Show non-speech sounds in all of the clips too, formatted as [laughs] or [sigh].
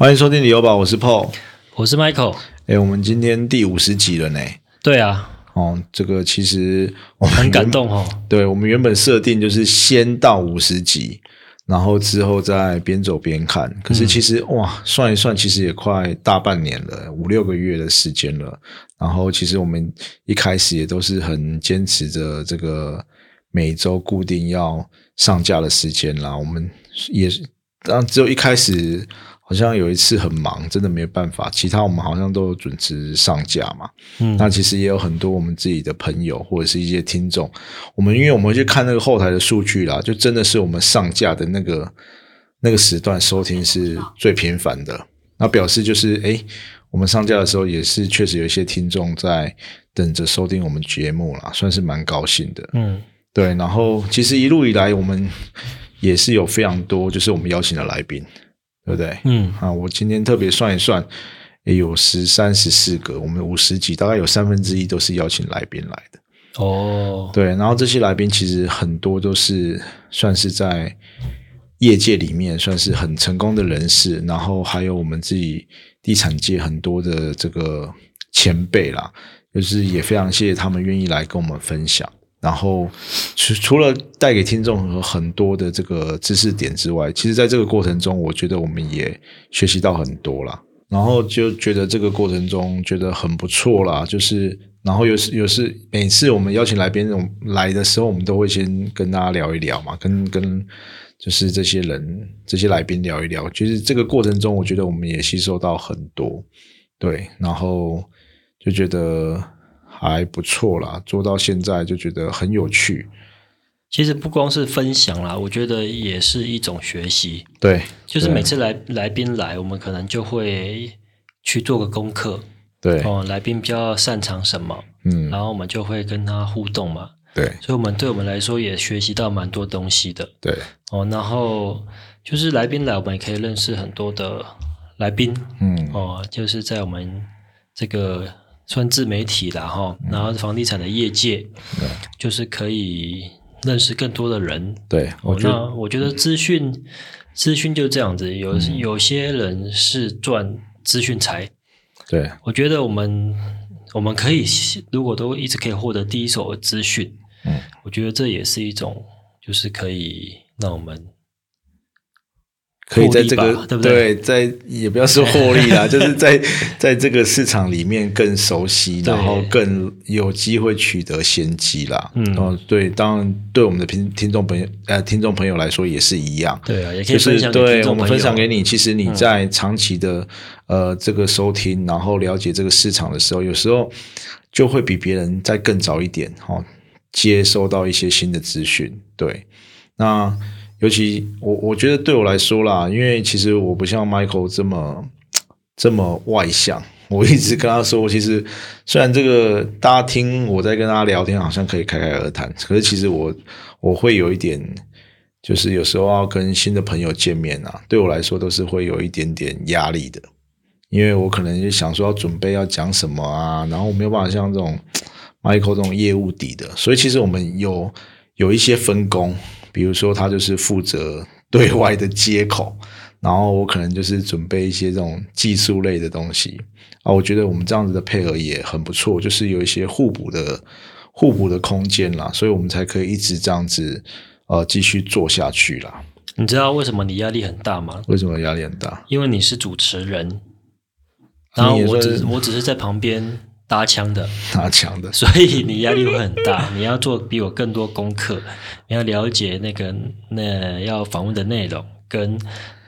欢迎收听旅游宝，我是 Paul，我是 Michael。哎，我们今天第五十集了呢。对啊，哦，这个其实我们很感动哦。对我们原本设定就是先到五十集，然后之后再边走边看。可是其实哇，算一算，其实也快大半年了，五六个月的时间了。然后其实我们一开始也都是很坚持着这个每周固定要上架的时间啦。我们也是。但只有一开始，好像有一次很忙，真的没有办法。其他我们好像都准时上架嘛。嗯，那其实也有很多我们自己的朋友或者是一些听众，我们因为我们会去看那个后台的数据啦，就真的是我们上架的那个那个时段收听是最频繁的。那表示就是，哎，我们上架的时候也是确实有一些听众在等着收听我们节目啦，算是蛮高兴的。嗯，对。然后其实一路以来我们。也是有非常多，就是我们邀请的来宾，对不对？嗯啊，我今天特别算一算，有十三十四个，我们五十几，大概有三分之一都是邀请来宾来的。哦，对，然后这些来宾其实很多都是算是在业界里面算是很成功的人士，然后还有我们自己地产界很多的这个前辈啦，就是也非常谢谢他们愿意来跟我们分享。然后除除了带给听众很多的这个知识点之外，其实在这个过程中，我觉得我们也学习到很多啦。然后就觉得这个过程中觉得很不错啦。就是，然后有时有时每次我们邀请来宾来的时候，我们都会先跟大家聊一聊嘛，跟跟就是这些人这些来宾聊一聊。其实这个过程中，我觉得我们也吸收到很多，对，然后就觉得。还不错啦，做到现在就觉得很有趣。其实不光是分享啦，我觉得也是一种学习。对，就是每次来来宾来，我们可能就会去做个功课。对哦，来宾比较擅长什么，嗯，然后我们就会跟他互动嘛。对，所以，我们对我们来说也学习到蛮多东西的。对哦，然后就是来宾来，我们也可以认识很多的来宾。嗯哦，就是在我们这个。算自媒体啦，哈，然后房地产的业界，就是可以认识更多的人。对，那我觉得资讯资讯就这样子，有有些人是赚资讯财。对，我觉得我们我们可以如果都一直可以获得第一手的资讯，嗯，我觉得这也是一种，就是可以让我们。可以在这个对不对？在也不要说获利啦，[laughs] 就是在在这个市场里面更熟悉，然后更有机会取得先机啦。嗯，哦，对，当然对我们的听听众朋友呃听众朋友来说也是一样。对啊，也可以分享对我们分享给你。其实你在长期的呃这个收听，然后了解这个市场的时候，有时候就会比别人再更早一点哦，接收到一些新的资讯。对，那。尤其我我觉得对我来说啦，因为其实我不像 Michael 这么这么外向，我一直跟他说，其实虽然这个大家听我在跟他聊天，好像可以侃侃而谈，可是其实我我会有一点，就是有时候要跟新的朋友见面啊，对我来说都是会有一点点压力的，因为我可能就想说要准备要讲什么啊，然后我没有办法像这种 Michael 这种业务底的，所以其实我们有有一些分工。比如说，他就是负责 [laughs] 对外的接口，然后我可能就是准备一些这种技术类的东西啊。我觉得我们这样子的配合也很不错，就是有一些互补的互补的空间啦，所以我们才可以一直这样子呃继续做下去啦。你知道为什么你压力很大吗？为什么压力很大？因为你是主持人，然后我只我只是在旁边。搭腔的，搭腔的，[laughs] 所以你压力会很大。[laughs] 你要做比我更多功课，你要了解那个那要访问的内容，跟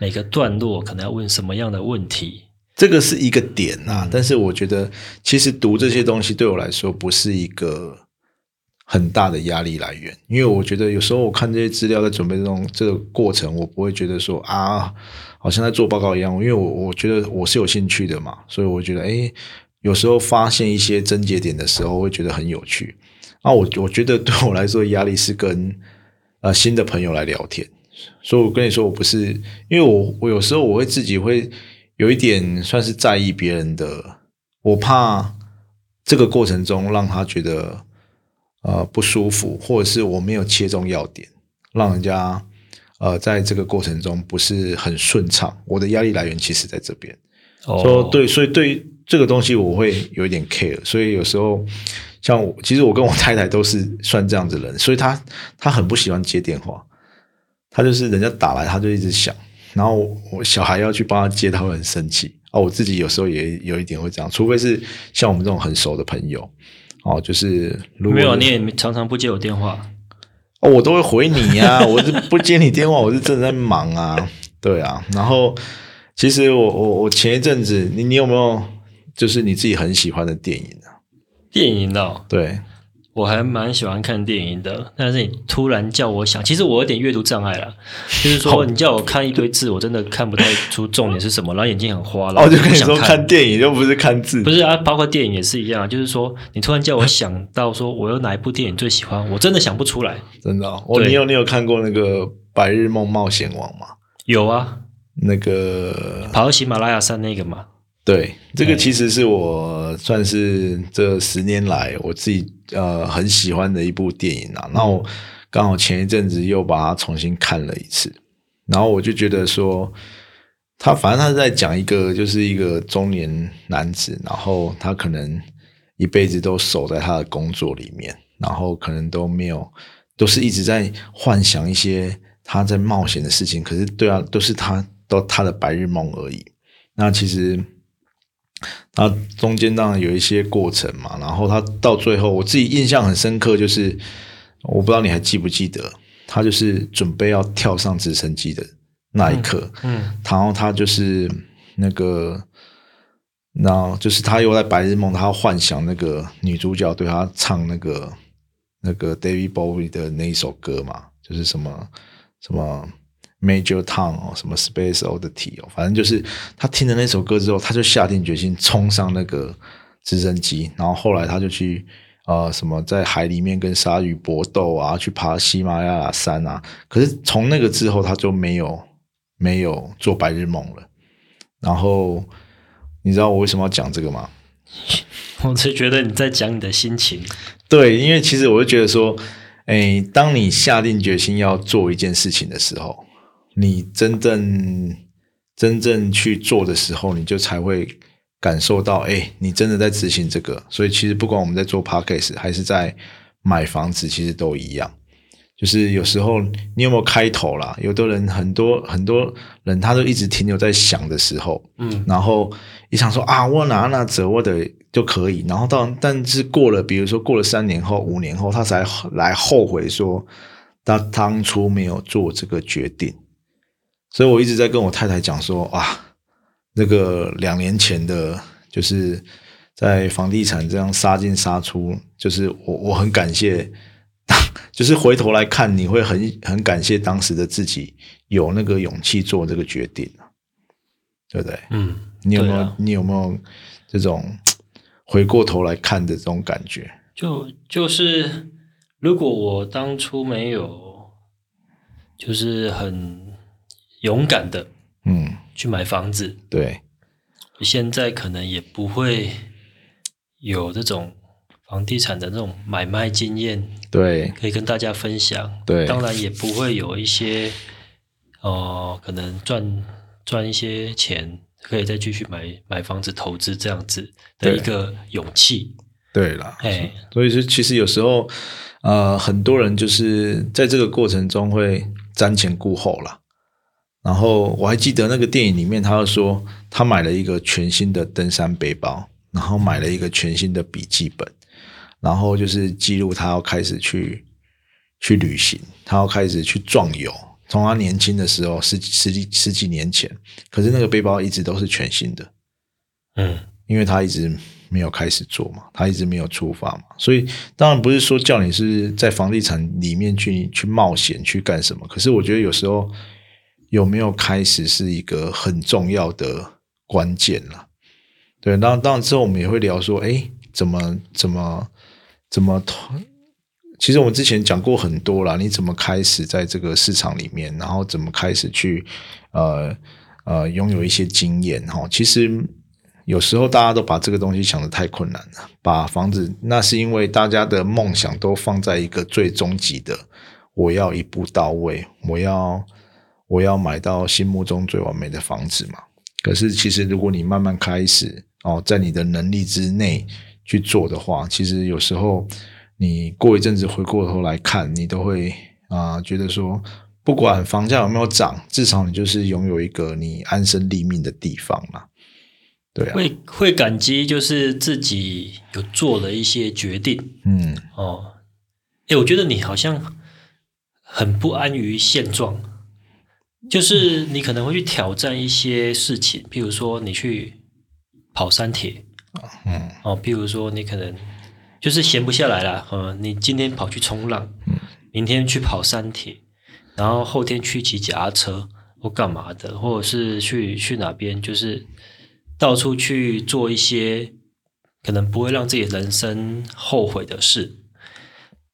每个段落可能要问什么样的问题。这个是一个点啊，但是我觉得其实读这些东西对我来说不是一个很大的压力来源，因为我觉得有时候我看这些资料在准备这种这个过程，我不会觉得说啊，好像在做报告一样。因为我我觉得我是有兴趣的嘛，所以我觉得哎。有时候发现一些症结点的时候，会觉得很有趣。啊，我我觉得对我来说压力是跟呃新的朋友来聊天，所以我跟你说，我不是因为我我有时候我会自己会有一点算是在意别人的，我怕这个过程中让他觉得呃不舒服，或者是我没有切中要点，让人家呃，在这个过程中不是很顺畅，我的压力来源其实在这边。哦说对，所以对这个东西我会有一点 care，所以有时候像我，其实我跟我太太都是算这样子的人，所以她她很不喜欢接电话，她就是人家打来，她就一直响，然后我小孩要去帮她接，她会很生气哦。我自己有时候也有一点会这样，除非是像我们这种很熟的朋友哦，就是如果没有，你也常常不接我电话。哦，我都会回你呀、[laughs] 我是不接你电话，我是真的在忙啊，对啊。然后其实我我我前一阵子，你你有没有就是你自己很喜欢的电影啊？电影哦，对，我还蛮喜欢看电影的，但是你突然叫我想，其实我有点阅读障碍啦，就是说你叫我看一堆字，我真的看不太出重点是什么，然后眼睛很花，然后哦，就跟你说看。看电影又不是看字，不是啊，包括电影也是一样，就是说你突然叫我想到说我有哪一部电影最喜欢，我真的想不出来。真的、哦。我你有你有看过那个《白日梦冒险王》吗？有啊，那个跑到喜马拉雅山那个嘛，对，这个其实是我算是这十年来我自己呃很喜欢的一部电影啊。那我刚好前一阵子又把它重新看了一次，然后我就觉得说，他反正他是在讲一个就是一个中年男子，然后他可能一辈子都守在他的工作里面，然后可能都没有，都是一直在幻想一些他在冒险的事情，可是对啊，都是他都他的白日梦而已。那其实他中间当然有一些过程嘛，然后他到最后，我自己印象很深刻，就是我不知道你还记不记得，他就是准备要跳上直升机的那一刻，嗯然后他就是那个，然后就是他又在白日梦，他幻想那个女主角对他唱那个那个 David Bowie 的那一首歌嘛，就是什么什么 Major town 哦，什么 Space Oddity 哦，反正就是他听了那首歌之后，他就下定决心冲上那个直升机，然后后来他就去。呃，什么在海里面跟鲨鱼搏斗啊，去爬喜马拉雅山啊。可是从那个之后，他就没有没有做白日梦了。然后你知道我为什么要讲这个吗？[laughs] 我只觉得你在讲你的心情。对，因为其实我就觉得说，哎，当你下定决心要做一件事情的时候，你真正真正去做的时候，你就才会感受到，哎，你真的在执行这个。所以其实不管我们在做 podcast 还是在买房子，其实都一样。就是有时候你有没有开头啦？有的人很多很多人他都一直停留在想的时候，嗯然后一想说啊，我拿那折我的就可以，然后到但是过了，比如说过了三年后、五年后，他才来后悔说他当初没有做这个决定。所以我一直在跟我太太讲说啊，那个两年前的，就是在房地产这样杀进杀出，就是我我很感谢。[laughs] 就是回头来看，你会很很感谢当时的自己有那个勇气做这个决定啊对不对？嗯，你有没有、啊你有没有这种回过头来看的这种感觉？就就是如果我当初没有，就是很勇敢的嗯，去买房子，对，现在可能也不会有这种房地产的那种买卖经验对，可以跟大家分享。对当然也不会有一些哦、可能赚赚一些钱，可以再继续买买房子投资这样子的一个勇气。对啦。哎，所以是其实有时候，呃，很多人就是在这个过程中会瞻前顾后啦。然后我还记得那个电影里面，他就说他买了一个全新的登山背包，然后买了一个全新的笔记本，然后就是记录他要开始去去旅行，他要开始去壮游。从他年轻的时候，十十几十几年前，可是那个背包一直都是全新的。嗯，因为他一直没有开始做嘛，他一直没有出发嘛，所以当然不是说叫你是在房地产里面去去冒险去干什么，可是我觉得有时候有没有开始是一个很重要的关键了。对，当然当然之后我们也会聊说，哎，怎么怎么怎么。其实我们之前讲过很多了，你怎么开始在这个市场里面，然后怎么开始去呃呃拥有一些经验哈。其实有时候大家都把这个东西想的太困难了，把房子那是因为大家的梦想都放在一个最终极的，我要一步到位，我要我要买到心目中最完美的房子嘛。可是其实如果你慢慢开始哦，在你的能力之内去做的话，其实有时候你过一阵子回过头来看，你都会啊觉得说，不管房价有没有涨，至少你就是拥有一个你安身立命的地方嘛。对啊，会会感激，就是自己有做了一些决定。嗯，哦，哎，我觉得你好像很不安于现状，就是你可能会去挑战一些事情，比如说你去跑山铁，嗯，哦，比如说你可能就是闲不下来了，嗯，你今天跑去冲浪，嗯，明天去跑山铁，然后后天去骑脚踏车或干嘛的，或者是去去哪边，就是。到处去做一些可能不会让自己人生后悔的事，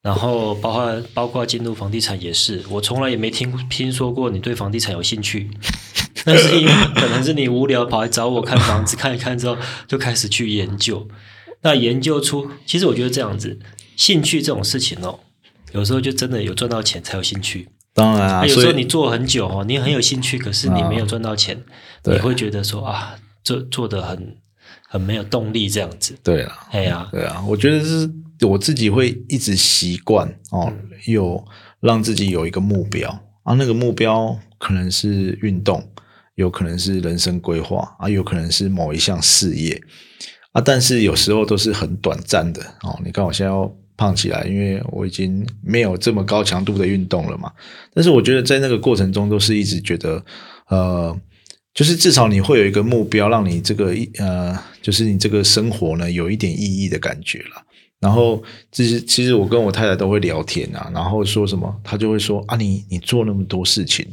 然后包括包括进入房地产也是，我从来也没听听说过你对房地产有兴趣，[laughs] 但是因为可能是你无聊跑来找我看房子看一看之后就开始去研究，那研究出其实我觉得这样子兴趣这种事情哦，有时候就真的有赚到钱才有兴趣，当然啊，有时候你做很久哦，你很有兴趣，可是你没有赚到钱，你会觉得说啊。做做的很很没有动力，这样子。对啊，哎呀，对啊，我觉得是我自己会一直习惯哦，有让自己有一个目标啊，那个目标可能是运动，有可能是人生规划啊，有可能是某一项事业啊，但是有时候都是很短暂的哦。你看我现在要胖起来，因为我已经没有这么高强度的运动了嘛。但是我觉得在那个过程中，都是一直觉得呃。就是至少你会有一个目标，让你这个一呃，就是你这个生活呢有一点意义的感觉了。然后其实其实我跟我太太都会聊天啊，然后说什么，她就会说啊，你你做那么多事情，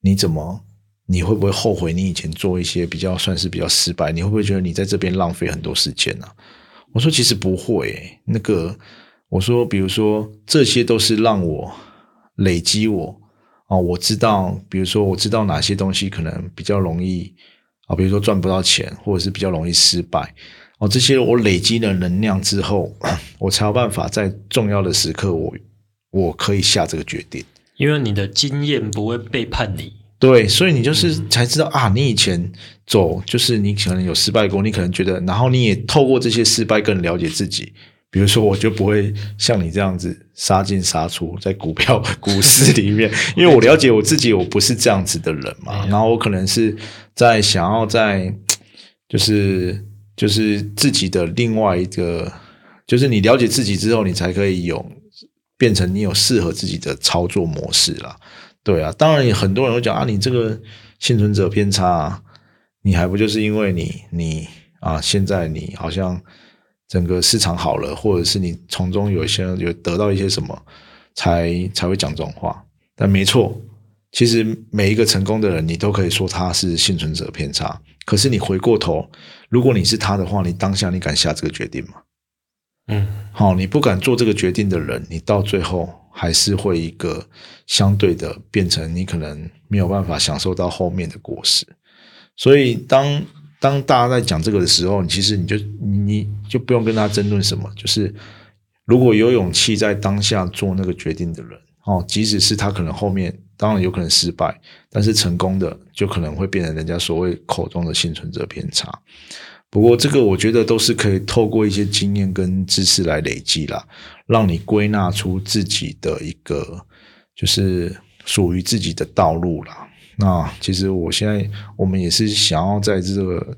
你怎么你会不会后悔你以前做一些比较算是比较失败？你会不会觉得你在这边浪费很多时间呢？我说其实不会，那个我说比如说这些都是让我累积我。哦，我知道，比如说，我知道哪些东西可能比较容易啊，比如说赚不到钱，或者是比较容易失败。哦，这些我累积了能量之后，[clears throat] 我才有办法在重要的时刻，我我可以下这个决定。因为你的经验不会背叛你。对，所以你就是才知道啊，你以前走就是你可能有失败过，你可能觉得，然后你也透过这些失败更了解自己。比如说，我就不会像你这样子杀进杀出 [laughs] 在股票 [laughs] 股市里面，因为我了解我自己，我不是这样子的人嘛。然后我可能是在想要在，就是就是自己的另外一个，就是你了解自己之后，你才可以有变成你有适合自己的操作模式啦。对啊，当然很多人会讲啊，你这个幸存者偏差，你还不就是因为你你啊，现在你好像。整个市场好了，或者是你从中有一些有得到一些什么，才才会讲这种话。但没错，其实每一个成功的人，你都可以说他是幸存者偏差。可是你回过头，如果你是他的话，你当下你敢下这个决定吗？嗯，好，你不敢做这个决定的人，你到最后还是会一个相对的变成你可能没有办法享受到后面的果实。所以当。当大家在讲这个的时候，其实你就你就不用跟他争论什么。就是如果有勇气在当下做那个决定的人，哦，即使是他可能后面当然有可能失败，但是成功的就可能会变成人家所谓口中的幸存者偏差。不过这个我觉得都是可以透过一些经验跟知识来累积啦，让你归纳出自己的一个就是属于自己的道路啦。那其实我现在我们也是想要在这个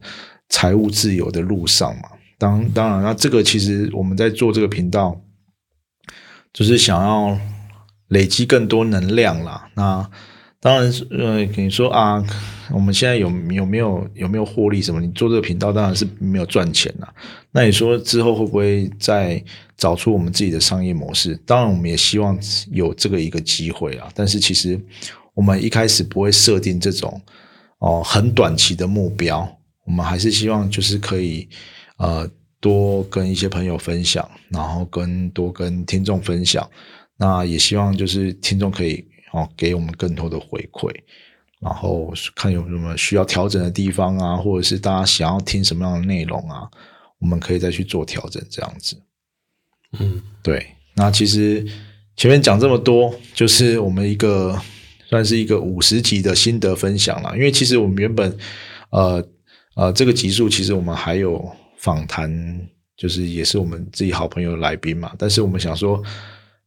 财务自由的路上嘛。当当然，那这个其实我们在做这个频道，就是想要累积更多能量啦。那当然，呃，你说啊，我们现在有有没有有没有获利什么？你做这个频道当然是没有赚钱啦。那你说之后会不会再找出我们自己的商业模式？当然，我们也希望有这个一个机会啊。但是其实。我们一开始不会设定这种哦很短期的目标，我们还是希望就是可以呃多跟一些朋友分享，然后跟多跟听众分享，那也希望就是听众可以哦给我们更多的回馈，然后看有什么需要调整的地方啊，或者是大家想要听什么样的内容啊，我们可以再去做调整这样子。嗯，对，那其实前面讲这么多，就是我们一个。算是一个五十集的心得分享啦。因为其实我们原本呃呃这个集数其实我们还有访谈，就是也是我们自己好朋友的来宾嘛，但是我们想说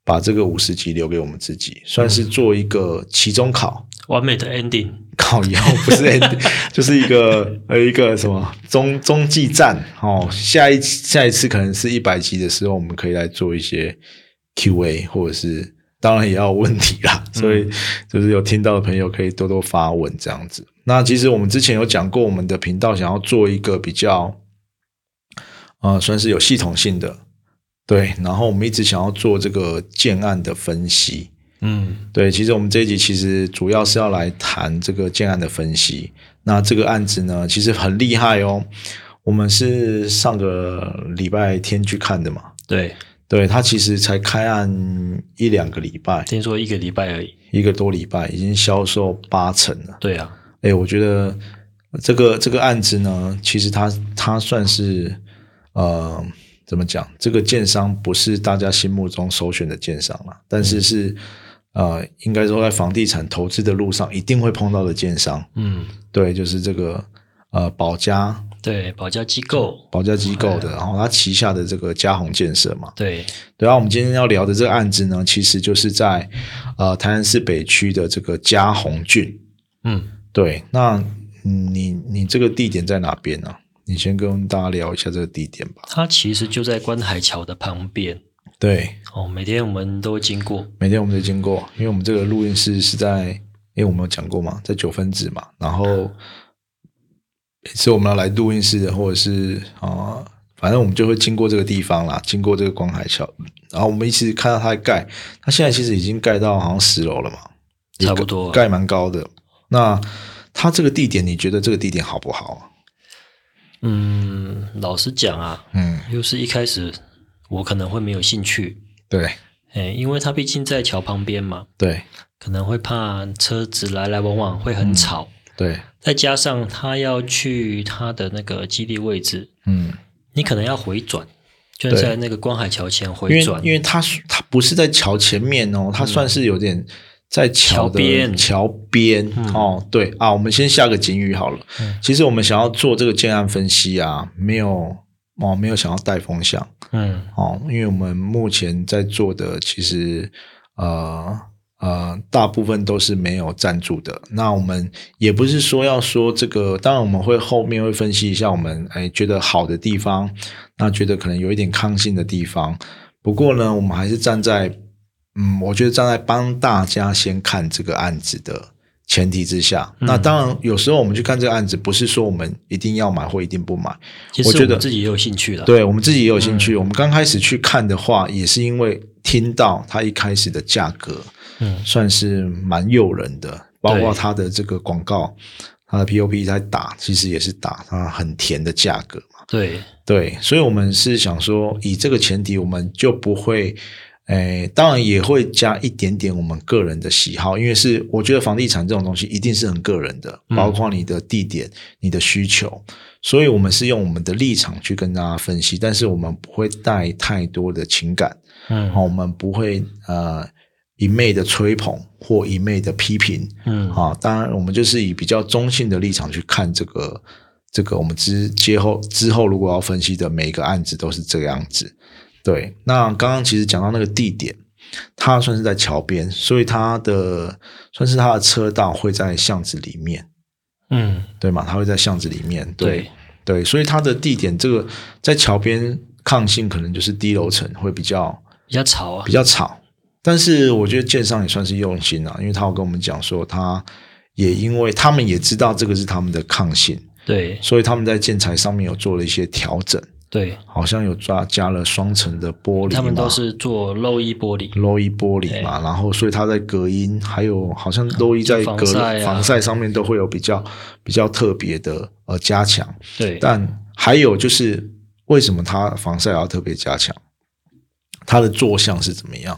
把这个五十集留给我们自己，算是做一个期中考。完美的 ending，考以后不是 ending，[laughs] 就是一个呃一个什么中中继站哦。下一下一次可能是一百集的时候，我们可以来做一些 Q&A，或者是当然也要有问题啦。所以就是有听到的朋友可以多多发问这样子。那其实我们之前有讲过，我们的频道想要做一个比较，呃，算是有系统性的对。然后我们一直想要做这个建案的分析。嗯，对，其实我们这一集其实主要是要来谈这个建案的分析。那这个案子呢，其实很厉害哦。我们是上个礼拜天去看的嘛？对，对，他其实才开案一两个礼拜，听说一个礼拜而已，一个多礼拜已经销售八成了。对啊，哎，我觉得这个这个案子呢，其实他他算是呃，怎么讲？这个建商不是大家心目中首选的建商了，但是是。呃，应该说在房地产投资的路上，一定会碰到的建商，嗯，对，就是这个呃保家，对保家机构，保家机构的，然后他旗下的这个嘉宏建设嘛，对，对啊，我们今天要聊的这个案子呢，其实就是在呃台南市北区的这个嘉宏郡，嗯，对，那你你这个地点在哪边呢？你先跟大家聊一下这个地点吧。它其实就在观海桥的旁边。对。哦，每天我们都会经过，每天我们都经过，因为我们这个录音室是在，因为我们有讲过嘛，在九分子嘛，然后每次我们要来录音室的，或者是啊，反正我们就会经过这个地方啦，经过这个光海桥，然后我们一直看到它盖，它现在其实已经盖到好像十楼了嘛，差不多。盖蛮高的。那它这个地点，你觉得这个地点好不好？嗯，老实讲啊，嗯，又是一开始。我可能会没有兴趣，对，哎，因为它毕竟在桥旁边嘛，对，可能会怕车子来来往往会很吵，对，再加上他要去他的那个基地位置，嗯，你可能要回转，就在那个观海桥前回转，因为他他不是在桥前面哦，他算是有点在桥边，桥边哦，对。啊，我们先下个警语好了，其实我们想要做这个建案分析啊，没有。哦，没有想要带风向，嗯，哦，因为我们目前在做的其实，呃呃，大部分都是没有赞助的。那我们也不是说要说这个，当然我们会后面会分析一下我们哎觉得好的地方，那觉得可能有一点抗性的地方。不过呢，我们还是站在，嗯，我觉得站在帮大家先看这个案子的。前提之下，那当然有时候我们去看这个案子，不是说我们一定要买或一定不买。我觉得自己也有兴趣的，对我们自己也有兴趣。我们刚开始去看的话，也是因为听到它一开始的价格，嗯，算是蛮诱人的，包括它的这个广告，它的 POP 在打，其实也是打它很甜的价格嘛。对。对，所以我们是想说，以这个前提，我们就不会。诶，当然也会加一点点我们个人的喜好，因为是我觉得房地产这种东西一定是很个人的，包括你的地点、你的需求，所以我们是用我们的立场去跟大家分析，但是我们不会带太多的情感，嗯，好，我们不会呃一昧的吹捧或一昧的批评，嗯，啊，当然我们就是以比较中性的立场去看这个这个我们之接后之后如果要分析的每一个案子都是这个样子。对，那刚刚其实讲到那个地点，它算是在桥边，所以它的算是它的车道会在巷子里面，嗯，对嘛，它会在巷子里面，对对，所以它的地点这个在桥边抗性可能就是低楼层会比较比较吵啊，比较吵。但是我觉得建商也算是用心啊，因为他有跟我们讲说，他也因为他们也知道这个是他们的抗性，对，所以他们在建材上面有做了一些调整。对，好像有抓加了双层的玻璃，他们都是做漏一玻璃，漏一玻璃嘛，然后所以它在隔音，还有好像漏衣在隔防晒上面都会有比较比较特别的呃加强。对，但还有就是为什么它防晒要特别加强？它的坐向是怎么样？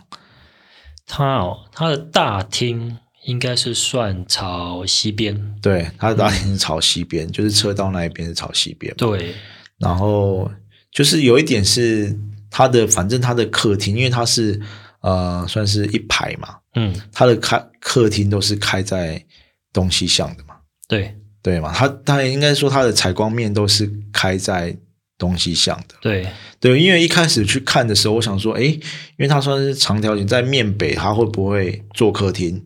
它哦，它的大厅应该是算朝西边，对，它的大厅是朝西边，就是车道那一边是朝西边，对。然后就是有一点是它的，反正它的客厅，因为它是呃算是一排嘛，嗯，它的开客厅都是开在东西向的嘛，对。对嘛？它它应该说它的采光面都是开在东西向的。对对，因为一开始去看的时候，我想说，诶，因为它算是长条形，在面北，它会不会做客厅？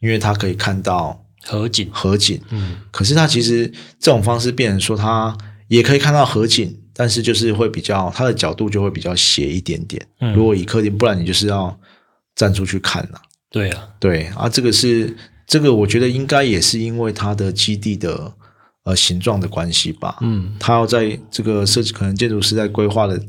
因为它可以看到河景，河景。嗯，可是它其实这种方式变成说，它也可以看到河景，但是就是会比较它的角度就会比较斜一点点。嗯如果以客厅，不然你就是要站出去看了。对啊，对啊，这个是这个，我觉得应该也是因为它的基地的呃形状的关系吧。嗯，他要在这个设计，可能建筑师在规划的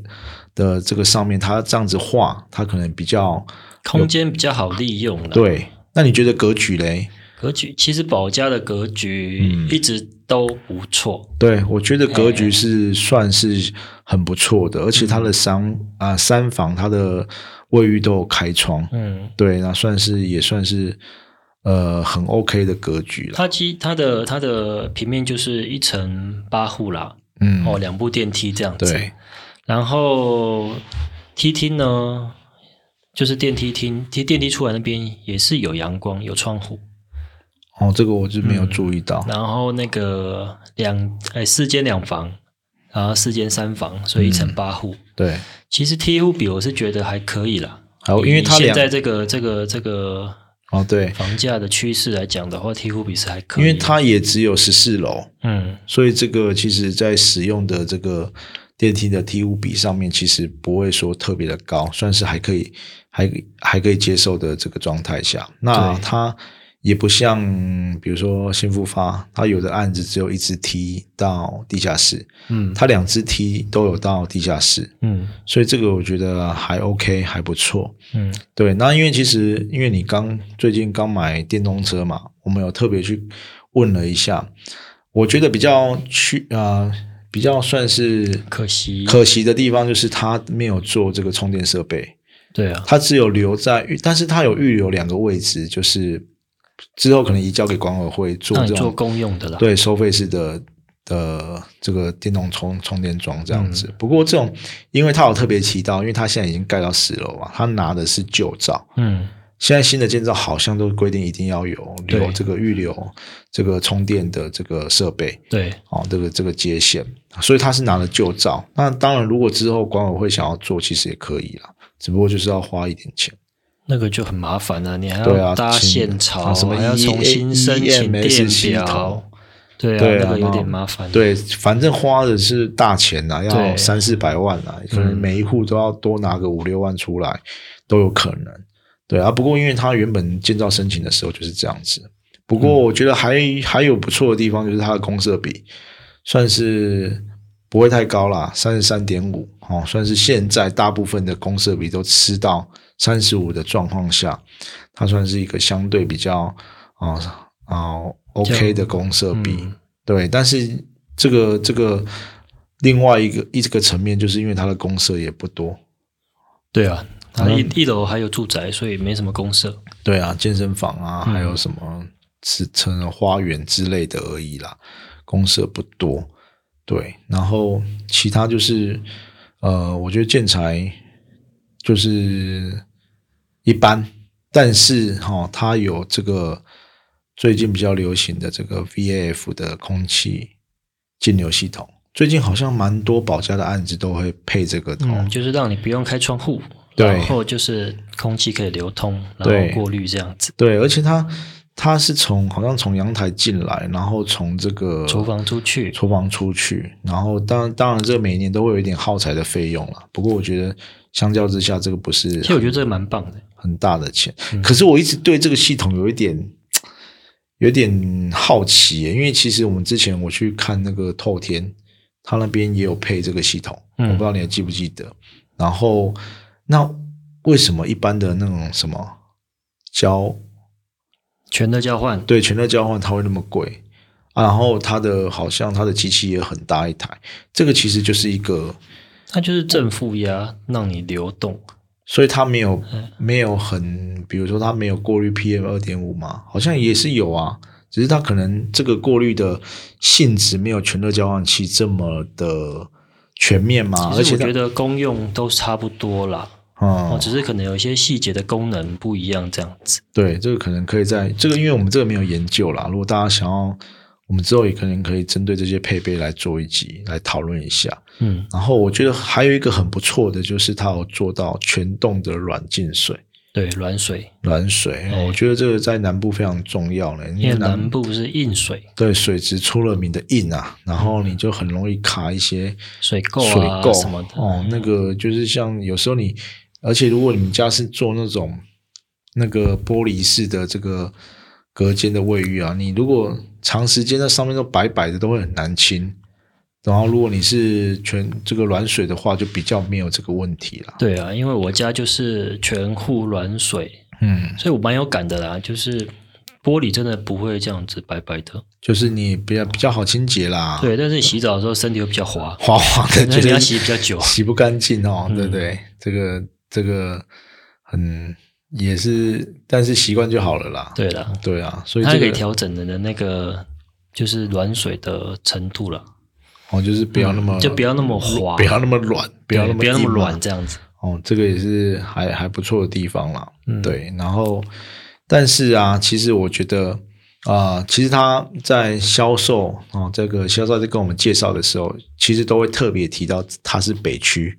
的这个上面，他这样子画，他可能比较空间比较好利用了。，对。那你觉得格局嘞？格局其实保家的格局嗯一直都不错。对我觉得格局是算是很不错的，而且它的三啊、三房它的卫浴都有开窗，嗯，对，那算是也算是呃很 OK 的格局了。它其它的它的平面就是一层八户啦，嗯，哦，两部电梯这样子。对，然后梯厅呢，就是电梯厅，梯电梯出来那边也是有阳光，有窗户。哦，这个我就没有注意到。然后那个两哎四间两房，然后四间三房，所以一层八户。对，其实梯户比我是觉得还可以啦。好，因为它现它在这个这个这个哦对，房价的趋势来讲的话，梯户比是还可以。因为它也只有十四楼，嗯所以这个其实在使用的这个电梯的梯户比上面，其实不会说特别的高，算是还可以，还还可以接受的这个状态下。那对它也不像比如说新复发，它有的案子只有一只梯到地下室，嗯。它两只梯都有到地下室，嗯。所以这个我觉得还 OK，还不错。嗯。对，那因为其实因为你刚最近刚买电动车嘛，我们有特别去问了一下，我觉得比较去啊、比较算是可惜。可惜的地方就是它没有做这个充电设备，对啊，它只有留在预，但是它有预留两个位置，就是之后可能移交给管委会做这种公用的啦。对收费式的的这个电动充充电桩这样子。嗯不过这种，因为他有特别提到，因为他现在已经盖到十楼嘛，他拿的是旧照。嗯现在新的建造好像都规定一定要有留这个预留这个充电的这个设备对，哦，这个这个接线，所以他是拿了旧照。那当然，如果之后管委会想要做，其实也可以啦，只不过就是要花一点钱。那个就很麻烦了，你还要搭线槽，啊什么还要 E- 重新申请电系表。对啊，对啊那个有点麻烦。对，反正花的是大钱呐、要三四百万啊、可能嗯每一户都要多拿个五六万出来，都有可能。对啊，不过因为它原本建造申请的时候就是这样子。不过我觉得还还有不错的地方，就是它的公设比算是不会太高啦，三十三点五哦，算是现在大部分的公设比都吃到三十五的状况下，它算是一个相对比较啊啊、OK 的公设比。嗯对，但是这个这个另外一个一这个层面，就是因为它的公社也不多。对啊，一一楼还有住宅，所以没什么公社。对啊，健身房啊，嗯还有什么是成花园之类的而已啦，公社不多。对，然后其他就是呃，我觉得建材就是一般，但是哈、它有这个最近比较流行的这个 VAF 的空气净流系统，最近好像蛮多保家的案子都会配这个的哦。嗯，就是让你不用开窗户，然后就是空气可以流通，然对后过滤这样子。对，而且它它是从好像从阳台进来，然后从这个厨房出去厨房出去，然后当然当然这个每年都会有一点耗材的费用了。不过我觉得相较之下，这个不是其实我觉得这个蛮棒的。很大的钱。嗯可是我一直对这个系统有一点有点好奇耶，因为其实我们之前我去看那个透天，他那边也有配这个系统，嗯我不知道你还记不记得。然后那为什么一般的那种什么交全的交换，对全热交换它会那么贵啊？然后它的好像它的机器也很大一台，这个其实就是一个，它就是正负压让你流动。所以它没有嗯没有很，比如说它没有过滤 PM 二点五嘛，好像也是有啊，只是它可能这个过滤的性质没有全热交换器这么的全面嘛，而且我觉得功用都差不多啦。哦，只是可能有一些细节的功能不一样这样子。对，这个可能可以在这个，因为我们这个没有研究啦。如果大家想要，我们之后也可能可以针对这些配备来做一集来讨论一下。嗯，然后我觉得还有一个很不错的，就是它有做到全动的软净水。对，软水，软水，我觉得这个在南部非常重要呢。因为南部是硬水，对，水质出了名的硬啊，然后你就很容易卡一些水垢、水垢什么的。哦，那个就是像有时候你，而且如果你们家是做那种那个玻璃式的这个隔间的卫浴啊，你如果长时间在上面都白白的，都会很难清。然后，如果你是全这个软水的话，就比较没有这个问题了。对啊，因为我家就是全户软水，嗯，所以我蛮有感的啦。就是玻璃真的不会这样子白白的，就是你比较比较好清洁啦。对，但是你洗澡的时候身体会比较滑，滑滑的，[laughs] 就是要洗比较久，洗不干净哦，对不对？这个这个很也是，但是习惯就好了啦。对啦，对啊，所以它可以调整的那个就是软水的程度了。哦，就是不要那么，就不要那么滑，不要那么软，不要那么不要那么软，这样子。哦，这个也是还还不错的地方啦。对，然后，但是啊，其实我觉得啊，其实他在销售哦，这个销售在跟我们介绍的时候，其实都会特别提到它是北区，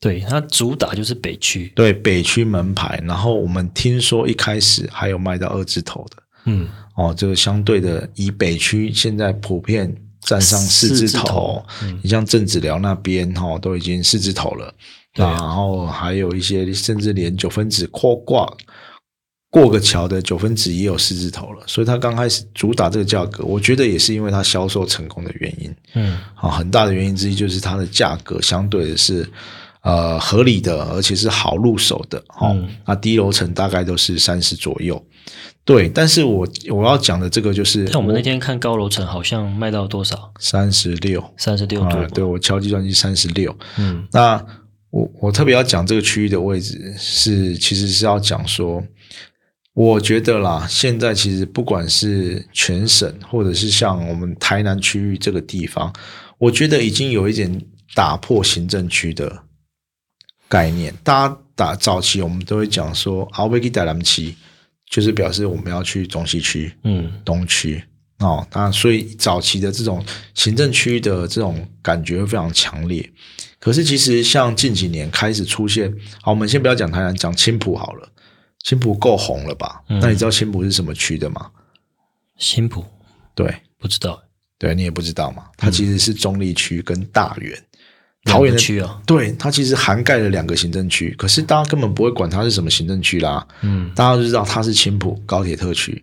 对，它主打就是北区，对，北区门牌。然后我们听说一开始还有卖到二字头的，嗯，哦，这个相对的，以北区现在普遍。站上四字头，你像正子寮那边哈，都已经四字头了。然后还有一些，甚至连九分子扩挂过个桥的九分子也有四字头了。所以它刚开始主打这个价格，我觉得也是因为它销售成功的原因。嗯，啊，很大的原因之一就是它的价格相对的是呃合理的，而且是好入手的。哦，那低楼层大概都是三十左右。对，但是我我要讲的这个就是，像我们那天看高楼层，好像卖到多少？三十六，三十六对。对我敲计算机三十六。嗯，那我我特别要讲这个区域的位置，是其实是要讲说，我觉得啦，现在其实不管是全省，或者是像我们台南区域这个地方，我觉得已经有一点打破行政区的概念。大家打早期，我们都会讲说，阿维基达兰期。就是表示我们要去中西区，嗯，东区哦，那所以早期的这种行政区的这种感觉会非常强烈。可是其实像近几年开始出现，好，我们先不要讲台南，讲青浦好了。青浦够红了吧？那你知道青浦是什么区的吗？青浦对，不知道，对你也不知道嘛？它其实是中立区跟大园。桃园区啊，对它其实涵盖了两个行政区，可是大家根本不会管它是什么行政区啦。嗯，大家都知道它是青浦高铁特区。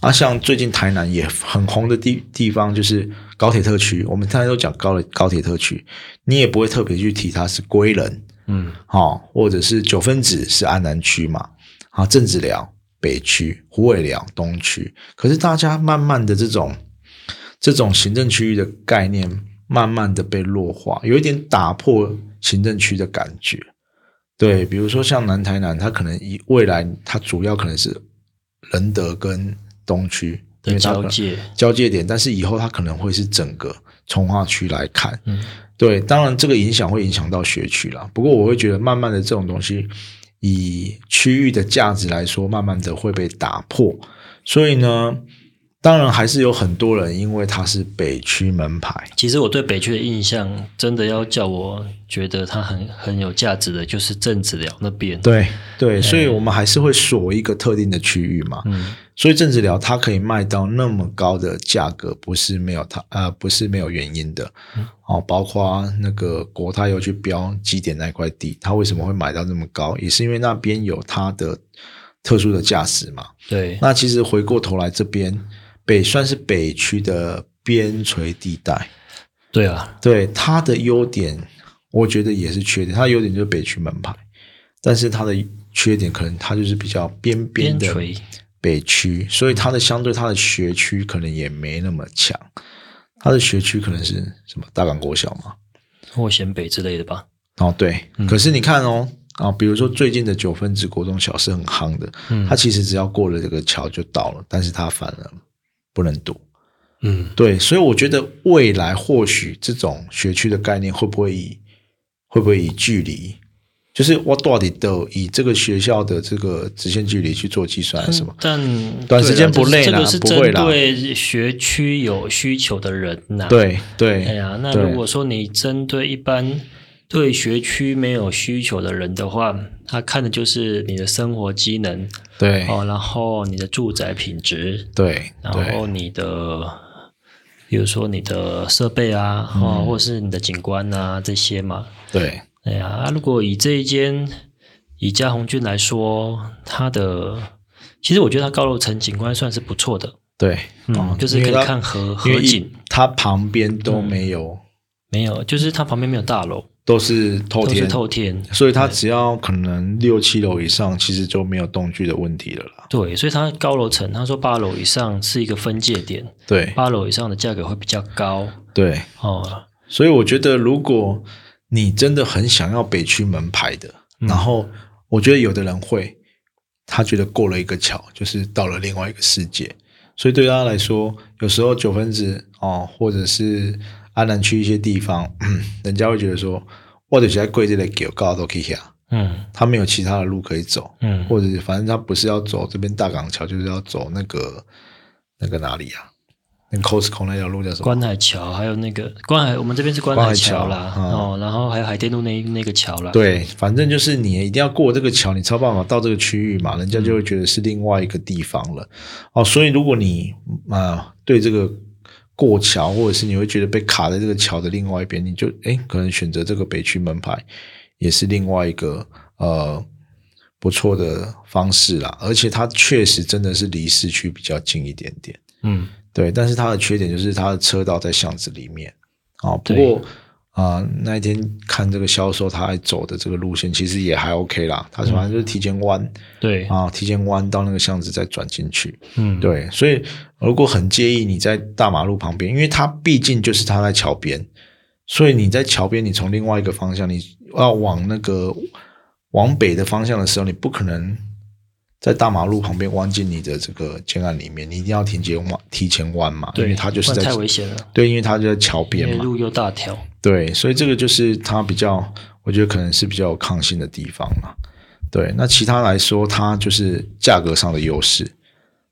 啊，像最近台南也很红的地地方就是高铁特区，我们大家都讲高高铁特区，你也不会特别去提它是归仁，嗯，好，或者是九分子是安南区嘛，啊，正子寮北区，虎尾寮东区，可是大家慢慢的这种这种行政区域的概念。慢慢的被弱化，有一点打破行政区的感觉。对，比如说像南台南，它可能以未来它主要可能是仁德跟东区的交界交界点，但是以后它可能会是整个从化区来看。嗯，对，当然这个影响会影响到学区啦。不过我会觉得，慢慢的这种东西以区域的价值来说，慢慢的会被打破。所以呢。当然还是有很多人，因为它是北区门牌。其实我对北区的印象，真的要叫我觉得它很很有价值的，就是正子寮那边。对对，所以我们还是会锁一个特定的区域嘛。嗯，所以正子寮它可以卖到那么高的价格，不是没有它呃，不是没有原因的。哦，包括那个国泰又去标基点那块地，它为什么会买到那么高，也是因为那边有它的特殊的价值嘛。对，那其实回过头来这边。北算是北区的边陲地带，对啊，对它的优点，我觉得也是缺点。它的优点就是北区门牌，但是它的缺点可能它就是比较边边的北区，所以它的相对它的学区可能也没那么强。它的学区可能是什么大港国小嘛，或咸北之类的吧。哦，对，可是你看哦，啊，比如说最近的九分子国中小是很夯的，它其实只要过了这个桥就到了，但是它反而。不能读，嗯，对，所以我觉得未来或许这种学区的概念会不会以会不会以距离就是我到底都以这个学校的这个直线距离去做计算，是吗？但短时间不累这个是针不会啦对学区有需求的人呐。，对对，哎呀，那如果说你针对一般对学区没有需求的人的话，他看的就是你的生活机能对哦，然后你的住宅品质，对然后你的，比如说你的设备啊，嗯哦，或者是你的景观啊这些嘛。对哎呀，啊如果以这一间以嘉宏郡来说，它的其实我觉得它高楼层景观算是不错的，对，嗯，哦就是可以看河河景，它旁边都没有，没有，就是它旁边没有大楼，都是透都是天，透天，所以它只要可能六七楼以上，其实就没有动距的问题了啦。对，所以它高楼层，他说八楼以上是一个分界点，对。八楼以上的价格会比较高。对，哦，所以我觉得，如果你真的很想要北区门牌的，嗯。然后我觉得有的人会，他觉得过了一个桥，就是到了另外一个世界。所以对他来说，有时候九分子哦，或者是安南区一些地方，嗯 [clears throat] 人家会觉得说，我就是在贵这里给高都可以下，嗯。他没有其他的路可以走，嗯，或者是反正他不是要走这边大港桥，就是要走那个那个哪里啊？那 Costco 那条路叫什么？观海桥，还有那个观海，我们这边是观海桥啦，哦，然后还有海淀路那那个桥啦，，对，反正就是你一定要过这个桥，你才有办法到这个区域嘛，人家就会觉得是另外一个地方了。哦，所以如果你啊、对这个过桥，或者是你会觉得被卡在这个桥的另外一边，你就哎可能选择这个北区门牌，也是另外一个呃不错的方式啦。而且它确实真的是离市区比较近一点点。嗯对，但是它的缺点就是它的车道在巷子里面。哦，不对过啊、那一天看这个销售他还走的这个路线，其实也还 OK 啦。他反正就是提前弯对，啊，提前弯到那个巷子再转进去。嗯，对，所以如果很介意你在大马路旁边，因为它毕竟就是它在桥边，所以你在桥边，你从另外一个方向，你要往那个往北的方向的时候，你不可能在大马路旁边弯进你的这个建案里面，你一定要提前弯，提前弯嘛，因对，为它就是在太危险了，对，因为它就在桥边嘛，路又大条，对，所以这个就是它比较，我觉得可能是比较有抗性的地方嘛。对，那其他来说，它就是价格上的优势。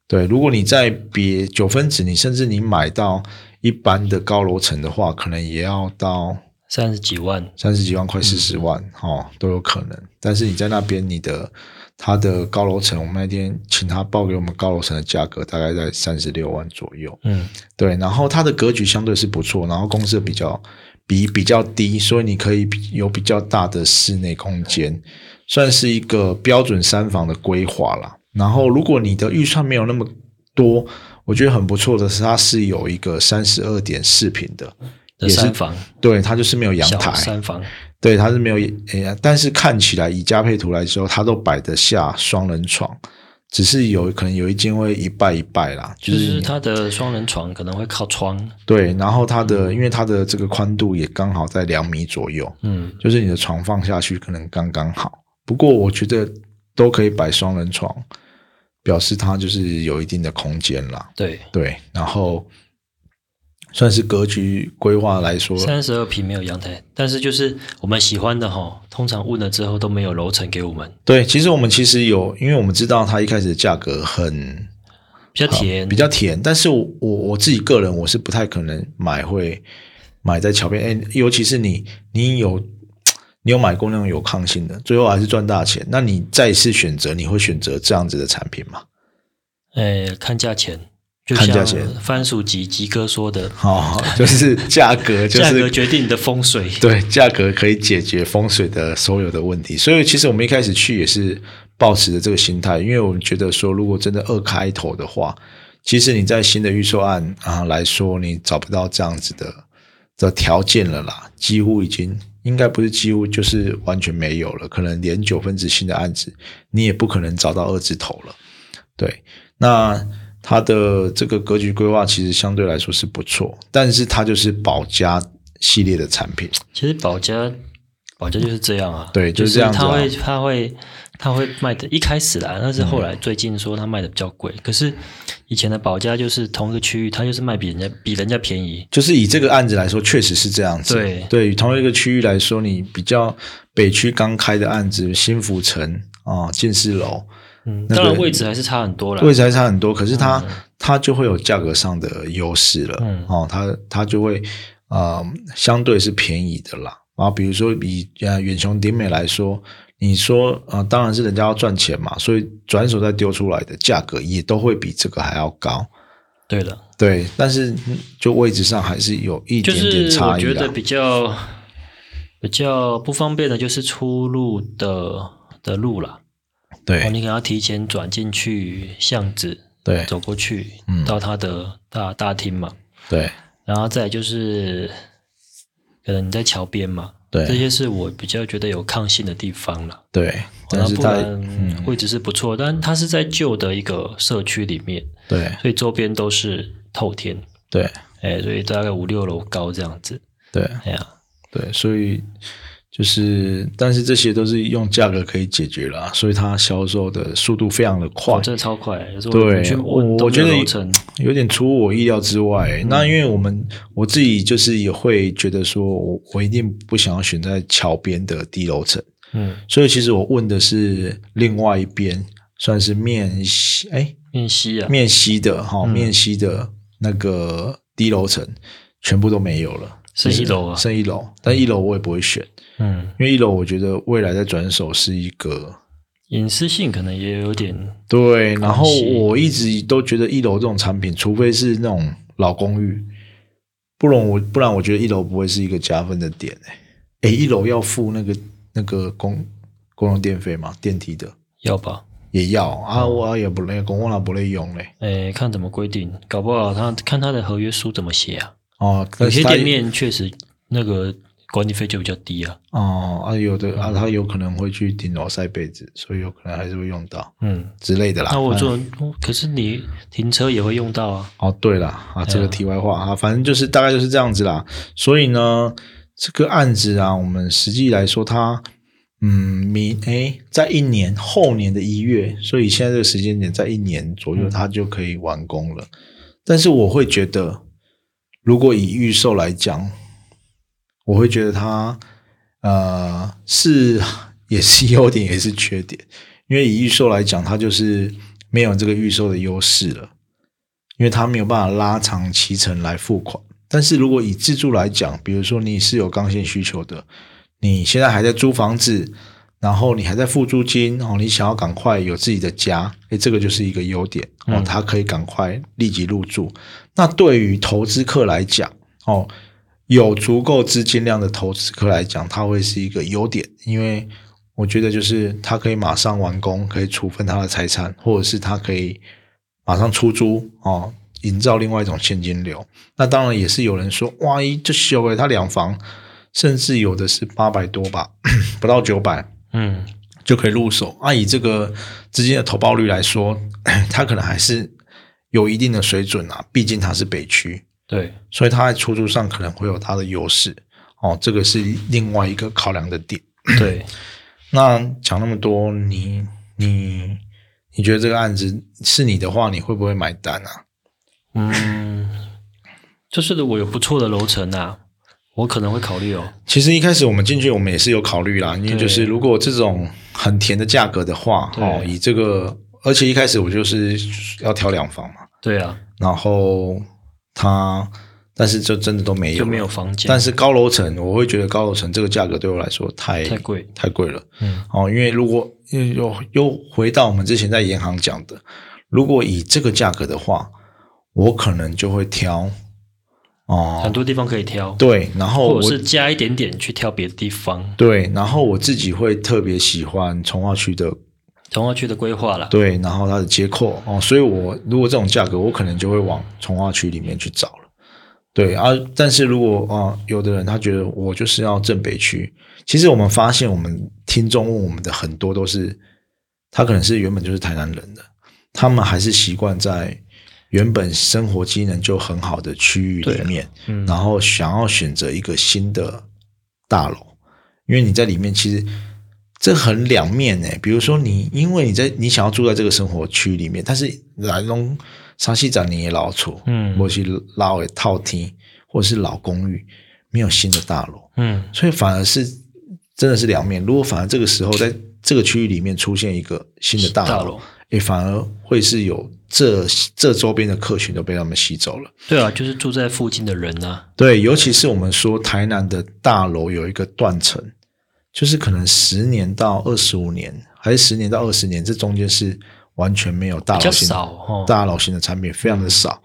对，如果你在别九分子，你甚至你买到一般的高楼层的话，可能也要到三十几万，三十几万、快四十万，哦，都有可能。但是你在那边，你的它的高楼层，我们那天请他报给我们高楼层的价格，大概在三十六万左右。嗯对，然后它的格局相对是不错，然后公设比较比比较低，所以你可以有比较大的室内空间，算是一个标准三房的规划啦。然后如果你的预算没有那么多，我觉得很不错的是，它是有一个三十二点四平的，也是的三房，对，它就是没有阳台，三房，对，它是没有诶，但是看起来以加配图来说，它都摆得下双人床，只是有可能有一间会一拜一拜啦，就就是是它的双人床可能会靠窗，对，然后它的因为它的这个宽度也刚好在两米左右，嗯就是你的床放下去可能刚刚好。不过我觉得都可以摆双人床，表示它就是有一定的空间啦。对，对，然后算是格局规划来说，三十二平没有阳台，但是就是我们喜欢的哈，通常问了之后都没有楼层给我们，对，其实我们其实有，因为我们知道它一开始的价格很比较甜，比较甜，但是我我我自己个人我是不太可能买会买在桥边，哎，尤其是你你有你有买过那种有抗性的，最后还是赚大钱，那你再次选择，你会选择这样子的产品吗？呃，看价钱，就像番薯吉吉哥说的，哦，[laughs] 就是价格，[laughs] 就价格是决定你的风水，对价格可以解决风水的所有的问题，所以其实我们一开始去也是抱持着这个心态，因为我们觉得说，如果真的二开头的话，其实你在新的预售案啊来说，你找不到这样子的的条件了啦，几乎已经应该不是几乎就是完全没有了，可能连九分之新的案子你也不可能找到二字头了。对，那它的这个格局规划其实相对来说是不错，但是它就是保家系列的产品。其实保家保家就是这样啊，对就就是这样子啊他会他会他会卖的，一开始啦，但是后来最近说他卖的比较贵，可是以前的保家就是同一个区域，他就是卖比人家比人家便宜，就是以这个案子来说，确实是这样子。对对，同一个区域来说，你比较北区刚开的案子，新府城啊、建士楼，嗯，当然位置还是差很多了。位置还差很多，可是它、它就会有价格上的优势了。嗯哦，它它就会呃相对是便宜的啦。然后比如说以呃远雄鼎美来说，你说呃当然是人家要赚钱嘛，所以转手再丢出来的价格也都会比这个还要高。对的，对，但是嗯就位置上还是有一点点差异啦。我觉得比较比较不方便的就是出入的的路啦。对。哦，你可能要提前转进去巷子，对。走过去，嗯。到他的大大厅嘛，对。然后再就是可能你在桥边嘛，对。这些是我比较觉得有抗性的地方了。对，然但是它后不然嗯。位置是不错，但它是在旧的一个社区里面，对。所以周边都是透天，对。哎，所以大概五六楼高这样子，对。哎呀，对，所以就是，但是这些都是用价格可以解决啦，所以它销售的速度非常的快。哇，，真的超快，有时候对我问我觉得有点出乎我意料之外。嗯。那因为我们我自己就是也会觉得说我我一定不想要选在桥边的低楼层，嗯，所以其实我问的是另外一边，算是面西哎面西啊，面西的哈、嗯。面西的那个低楼层全部都没有了，剩一楼啊。剩一楼，但一楼我也不会选。嗯，因为一楼我觉得未来在转手是一个隐私性可能也有点，对，然后我一直都觉得一楼这种产品，除非是那种老公寓，不然我不然我觉得一楼不会是一个加分的点诶、诶一楼要付那个那个公公用电费吗？电梯的要吧？也要啊，我也不累，公共啦不累用嘞。哎，看怎么规定，搞不好他看他的合约书怎么写啊。哦，有些店面确实那个管理费就比较低啊。哦啊，有的嗯啊，他有可能会去顶楼晒被子，所以有可能还是会用到嗯，之类的啦。反那我做，可是你停车也会用到啊。哦，对了啊，这个题外话啊，反正就是大概就是这样子啦。所以呢，这个案子啊，我们实际来说它，嗯，明诶，在一年后年的一月，所以现在这个时间点在一年左右，嗯它就可以完工了。但是我会觉得，如果以预售来讲，我会觉得它呃是也是优点也是缺点，因为以预售来讲，它就是没有这个预售的优势了。因为它没有办法拉长期程来付款。但是如果以自住来讲，比如说你是有刚性需求的，你现在还在租房子，然后你还在付租金哦，你想要赶快有自己的家，诶，这个就是一个优点哦，嗯它可以赶快立即入住。那对于投资客来讲哦，有足够资金量的投资客来讲，它会是一个优点，因为我觉得就是他可以马上完工，可以处分他的财产，或者是他可以马上出租哦，营造另外一种现金流。那当然也是有人说，哇，一这修诶，他两房，甚至有的是八百多吧，[clears throat] 不到九百嗯，就可以入手。啊，以这个资金的投报率来说，[clears throat] 它可能还是有一定的水准啊，毕竟它是北区。对，所以它在出租上可能会有它的优势。哦，这个是另外一个考量的点。对，[coughs] 那讲那么多，你你你觉得这个案子是你的话，你会不会买单啊？嗯，就是如果有不错的楼层啊，我可能会考虑哦。其实一开始我们进去，我们也是有考虑啦，因为就是如果这种很甜的价格的话，哦，以这个，而且一开始我就是要挑两房嘛，对啊，然后它，但是就真的都没有，就没有。房间，但是高楼层，我会觉得高楼层这个价格对我来说太太贵。太贵了。嗯，哦，因为如果又又回到我们之前在银行讲的，如果以这个价格的话，我可能就会挑哦，很多地方可以挑，对，然后我或者是加一点点去挑别的地方。对，然后我自己会特别喜欢从化区的从化区的规划了，对，然后它的接扣哦，所以我如果这种价格，我可能就会往从化区里面去找了。对啊，但是如果啊，有的人他觉得我就是要正北区，其实我们发现我们听众问我们的很多都是，他可能是原本就是台南人的，他们还是习惯在原本生活机能就很好的区域里面，嗯，然后想要选择一个新的大楼，因为你在里面其实这很两面诶。比如说你，因为你在你想要住在这个生活区里面，但是南龙沙西长你也老厝，嗯或是老的套厅，或者是老公寓，没有新的大楼，嗯所以反而是真的是两面。如果反而这个时候在这个区域里面出现一个新的大楼大楼，诶，反而会是有这这周边的客群都被他们吸走了。对啊，就是住在附近的人呐、对，尤其是我们说台南的大楼有一个断层，就是可能十年到二十五年，还是十年到二十年，这中间是完全没有大比较楼型哦。大楼型的产品，非常的少。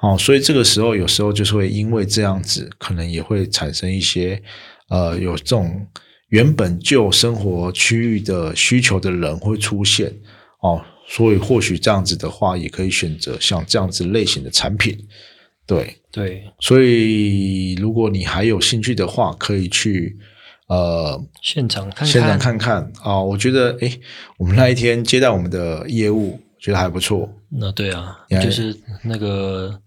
哦，所以这个时候有时候就是会因为这样子，可能也会产生一些呃有这种原本就生活区域的需求的人会出现哦，所以或许这样子的话，也可以选择像这样子类型的产品，对。对，所以，如果你还有兴趣的话，可以去呃现场看看，现场看看啊、我觉得，诶，我们那一天接待我们的业务，觉得还不错。那对啊就是那个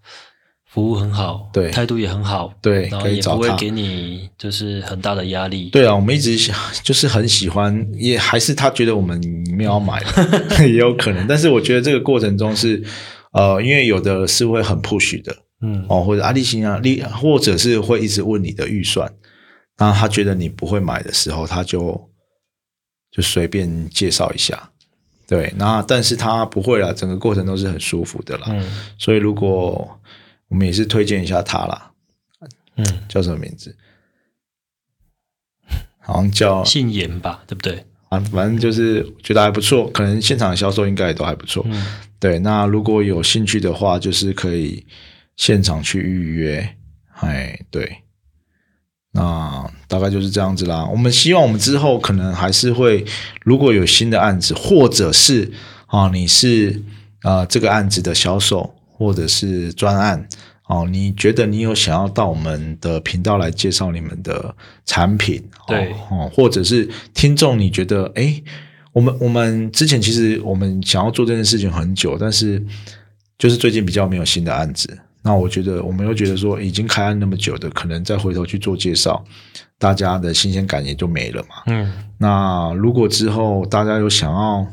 服务很好，对态度也很好，对然后也不会给你就是很大的压力。对啊，我们一直想就是很喜欢，也还是他觉得我们没有要买的，[laughs] 也有可能。但是我觉得这个过程中是，呃，因为有的是会很 push 的嗯，哦，或者阿力星啊，力或者是会一直问你的预算，然后他觉得你不会买的时候，他就就随便介绍一下。对，那但是他不会啦，整个过程都是很舒服的啦。嗯所以如果我们也是推荐一下他啦，嗯，叫什么名字？好像叫姓严吧，对不对？啊，反正就是觉得还不错，可能现场销售应该也都还不错。嗯，对，那如果有兴趣的话，就是可以现场去预约。哎，对，那大概就是这样子啦。我们希望我们之后可能还是会，如果有新的案子，或者是啊，你是啊、呃这个案子的销售，或者是专案。哦，你觉得你有想要到我们的频道来介绍你们的产品？对哦，或者是听众你觉得，哎，我们我们之前其实我们想要做这件事情很久，但是就是最近比较没有新的案子。那我觉得我们又觉得说，已经开案那么久的，可能再回头去做介绍，大家的新鲜感也就没了嘛。嗯，那如果之后大家有想要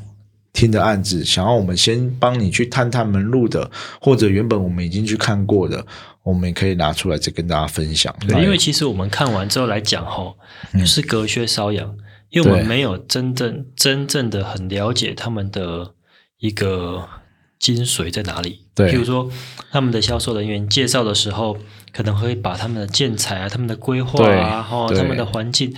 听的案子，想要我们先帮你去探探门路的，或者原本我们已经去看过的，我们也可以拿出来再跟大家分享。对，因为其实我们看完之后来讲吼，就是隔靴搔痒，因为我们没有真正真正的很了解他们的一个精髓在哪里。对譬如说他们的销售人员介绍的时候，可能会把他们的建材啊、他们的规划啊、哦、对他们的环境，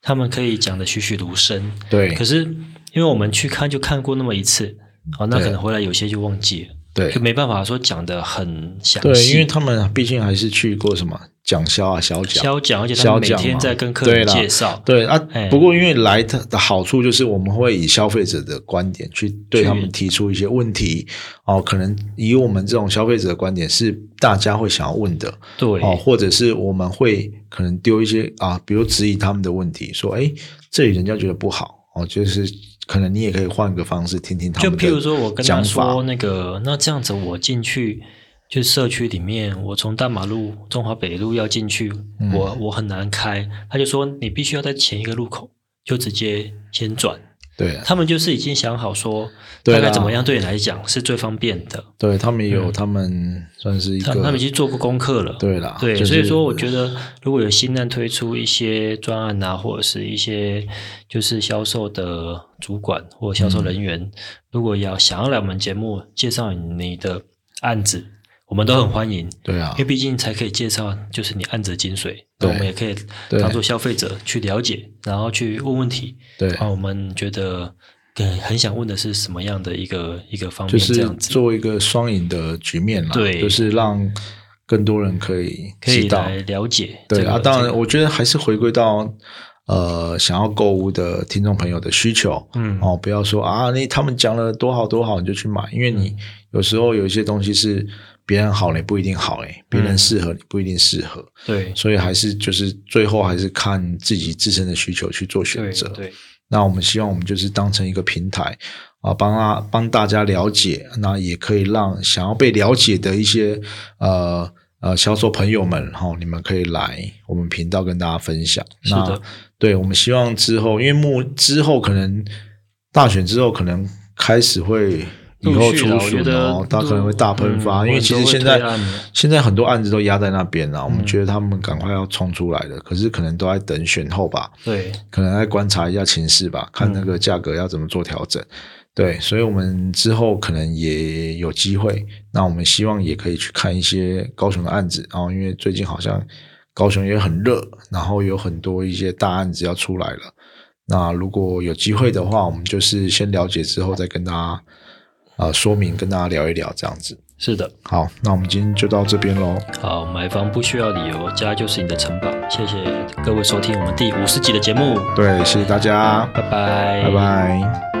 他们可以讲的栩栩如生。对可是因为我们去看就看过那么一次，哦，那可能回来有些就忘记了，对就没办法说讲的很详对，细。因为他们毕竟还是去过什么讲销啊、销讲。销讲，而且他们每天在跟客人介绍。对啊哎，不过因为来的的好处就是我们会以消费者的观点去对他们提出一些问题哦，可能以我们这种消费者的观点是大家会想要问的对，哦，或者是我们会可能丢一些啊，比如质疑他们的问题，说哎，这里人家觉得不好哦，就是可能你也可以换个方式听听他们的就譬如说我跟他说那个，那这样子我进去就社区里面，我从大马路中华北路要进去，嗯我我很难开，他就说你必须要在前一个路口就直接先转。对啊他们就是已经想好说大概怎么样对你来讲是最方便的，对他们也有他们算是一个他他们已经做过功课了。对啦，对，就是所以说我觉得如果有新案推出一些专案啊，或者是一些就是销售的主管或销售人员，如果要想要来我们节目介绍你的案子，我们都很欢迎，对啊因为毕竟才可以介绍就是你案子的精髓，我们也可以对当做消费者去了解，然后去问问题。对，啊，我们觉得。对，很想问的是什么样的一个一个方面？就是这样子做一个双赢的局面啦，对就是让更多人可以可以。来了解这个。对啊，当然，我觉得还是回归到呃想要购物的听众朋友的需求，嗯哦，不要说啊，那他们讲了多好多好你就去买，因为你嗯有时候有一些东西是别人好你不一定好诶，别人嗯适合你不一定适合，对所以还是就是最后还是看自己自身的需求去做选择。对对。那我们希望我们就是当成一个平台啊，帮啊帮大家了解，那也可以让想要被了解的一些呃呃销售朋友们哈，你们可以来我们频道跟大家分享。是的，对我们希望之后，因为目之后可能大选之后可能开始会。以后出选哦，他可能会大喷发，因为其实现在现在很多案子都压在那边了。我们觉得他们赶快要冲出来了，可是可能都在等选后吧。对，可能在观察一下情势吧，看那个价格要怎么做调整。对，所以我们之后可能也有机会。那我们希望也可以去看一些高雄的案子，然后因为最近好像高雄也很热，然后有很多一些大案子要出来了。那如果有机会的话，我们就是先了解之后再跟大家。啊，说明跟大家聊一聊这样子。是的，好，那我们今天就到这边喽。好，买房不需要理由，家就是你的城堡。谢谢各位收听我们第五十集的节目。对，谢谢大家，拜拜，拜拜。